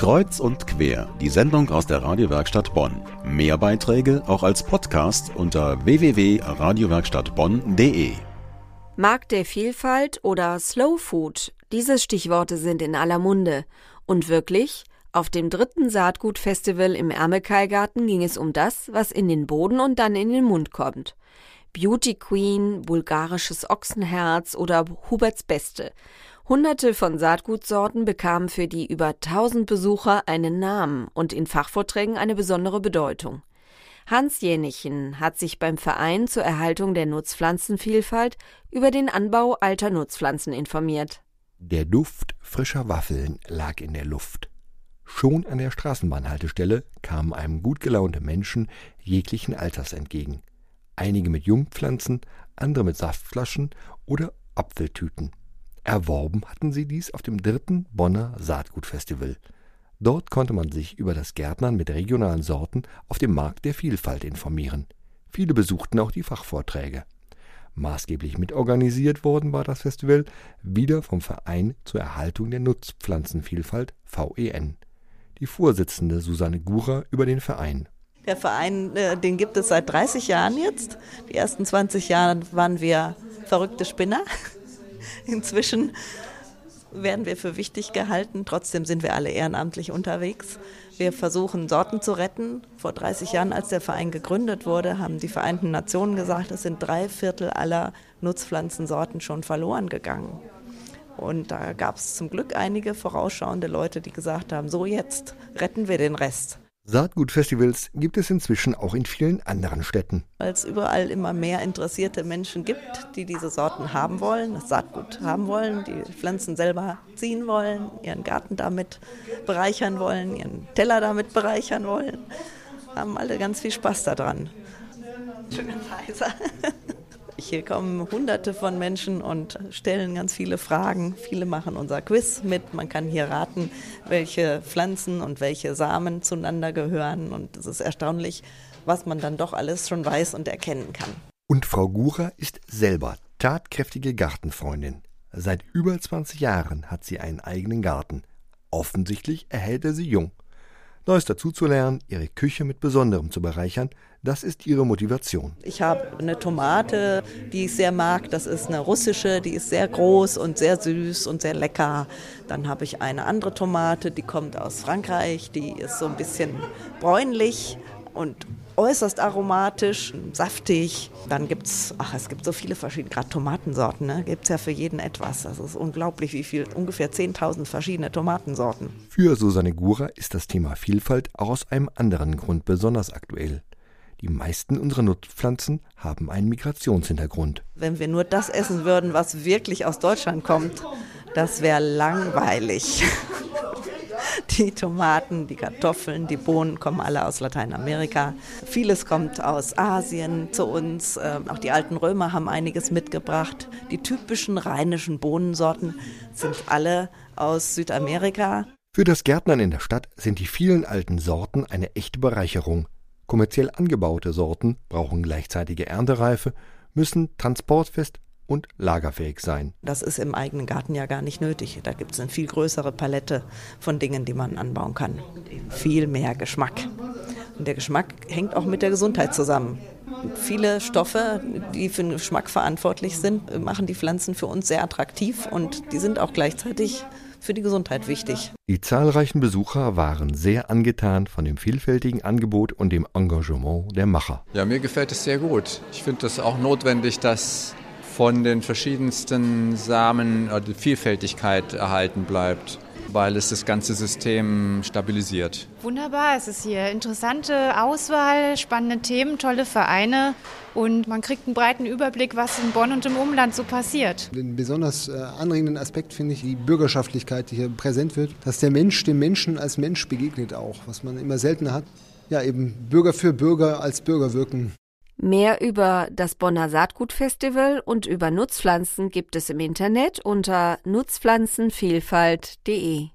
Kreuz und quer, die Sendung aus der Radiowerkstatt Bonn. Mehr Beiträge auch als Podcast unter www.radiowerkstattbonn.de. Markt der Vielfalt oder Slow Food, diese Stichworte sind in aller Munde. Und wirklich, auf dem dritten Saatgutfestival im Ärmelkeilgarten ging es um das, was in den Boden und dann in den Mund kommt. Beauty Queen, bulgarisches Ochsenherz oder Huberts Beste. Hunderte von Saatgutsorten bekamen für die über 1000 Besucher einen Namen und in Fachvorträgen eine besondere Bedeutung. Hans Jänichen hat sich beim Verein zur Erhaltung der Nutzpflanzenvielfalt über den Anbau alter Nutzpflanzen informiert. Der Duft frischer Waffeln lag in der Luft. Schon an der Straßenbahnhaltestelle kamen einem gut gelaunte Menschen jeglichen Alters entgegen. Einige mit Jungpflanzen, andere mit Saftflaschen oder Apfeltüten. Erworben hatten sie dies auf dem dritten Bonner Saatgutfestival. Dort konnte man sich über das Gärtnern mit regionalen Sorten auf dem Markt der Vielfalt informieren. Viele besuchten auch die Fachvorträge. Maßgeblich mitorganisiert worden war das Festival wieder vom Verein zur Erhaltung der Nutzpflanzenvielfalt VEN. Die Vorsitzende Susanne Gurer über den Verein. Der Verein, äh, den gibt es seit 30 Jahren jetzt. Die ersten 20 Jahre waren wir verrückte Spinner. Inzwischen werden wir für wichtig gehalten. Trotzdem sind wir alle ehrenamtlich unterwegs. Wir versuchen, Sorten zu retten. Vor 30 Jahren, als der Verein gegründet wurde, haben die Vereinten Nationen gesagt, es sind drei Viertel aller Nutzpflanzensorten schon verloren gegangen. Und da gab es zum Glück einige vorausschauende Leute, die gesagt haben, so jetzt retten wir den Rest. Saatgutfestivals gibt es inzwischen auch in vielen anderen Städten. Weil es überall immer mehr interessierte Menschen gibt, die diese Sorten haben wollen, das Saatgut haben wollen, die Pflanzen selber ziehen wollen, ihren Garten damit bereichern wollen, ihren Teller damit bereichern wollen, haben alle ganz viel Spaß daran. Schön heiser. Hier kommen hunderte von Menschen und stellen ganz viele Fragen. Viele machen unser Quiz mit. Man kann hier raten, welche Pflanzen und welche Samen zueinander gehören. Und es ist erstaunlich, was man dann doch alles schon weiß und erkennen kann. Und Frau Gura ist selber tatkräftige Gartenfreundin. Seit über 20 Jahren hat sie einen eigenen Garten. Offensichtlich erhält er sie jung. Neues dazuzulernen, ihre Küche mit Besonderem zu bereichern, das ist ihre Motivation. Ich habe eine Tomate, die ich sehr mag. Das ist eine russische, die ist sehr groß und sehr süß und sehr lecker. Dann habe ich eine andere Tomate, die kommt aus Frankreich. Die ist so ein bisschen bräunlich und äußerst aromatisch, saftig. Dann gibt es, ach, es gibt so viele verschiedene, gerade Tomatensorten, ne? gibt es ja für jeden etwas. Das ist unglaublich, wie viel, ungefähr 10.000 verschiedene Tomatensorten. Für Susanne Gura ist das Thema Vielfalt auch aus einem anderen Grund besonders aktuell. Die meisten unserer Nutzpflanzen haben einen Migrationshintergrund. Wenn wir nur das essen würden, was wirklich aus Deutschland kommt, das wäre langweilig. Die Tomaten, die Kartoffeln, die Bohnen kommen alle aus Lateinamerika. Vieles kommt aus Asien zu uns. Ähm, auch die alten Römer haben einiges mitgebracht. Die typischen rheinischen Bohnensorten sind alle aus Südamerika. Für das Gärtnern in der Stadt sind die vielen alten Sorten eine echte Bereicherung. Kommerziell angebaute Sorten brauchen gleichzeitige Erntereife, müssen transportfest und lagerfähig sein. Das ist im eigenen Garten ja gar nicht nötig. Da gibt es eine viel größere Palette von Dingen, die man anbauen kann. Viel mehr Geschmack. Und der Geschmack hängt auch mit der Gesundheit zusammen. Viele Stoffe, die für den Geschmack verantwortlich sind, machen die Pflanzen für uns sehr attraktiv und die sind auch gleichzeitig für die Gesundheit wichtig. Die zahlreichen Besucher waren sehr angetan von dem vielfältigen Angebot und dem Engagement der Macher. Ja, mir gefällt es sehr gut. Ich finde es auch notwendig, dass von den verschiedensten Samen die Vielfältigkeit erhalten bleibt weil es das ganze System stabilisiert. Wunderbar, es ist hier interessante Auswahl, spannende Themen, tolle Vereine und man kriegt einen breiten Überblick, was in Bonn und im Umland so passiert. Den besonders äh, anregenden Aspekt finde ich die Bürgerschaftlichkeit, die hier präsent wird, dass der Mensch dem Menschen als Mensch begegnet auch, was man immer seltener hat. Ja, eben Bürger für Bürger als Bürger wirken. Mehr über das Bonner Saatgutfestival und über Nutzpflanzen gibt es im Internet unter nutzpflanzenvielfalt.de.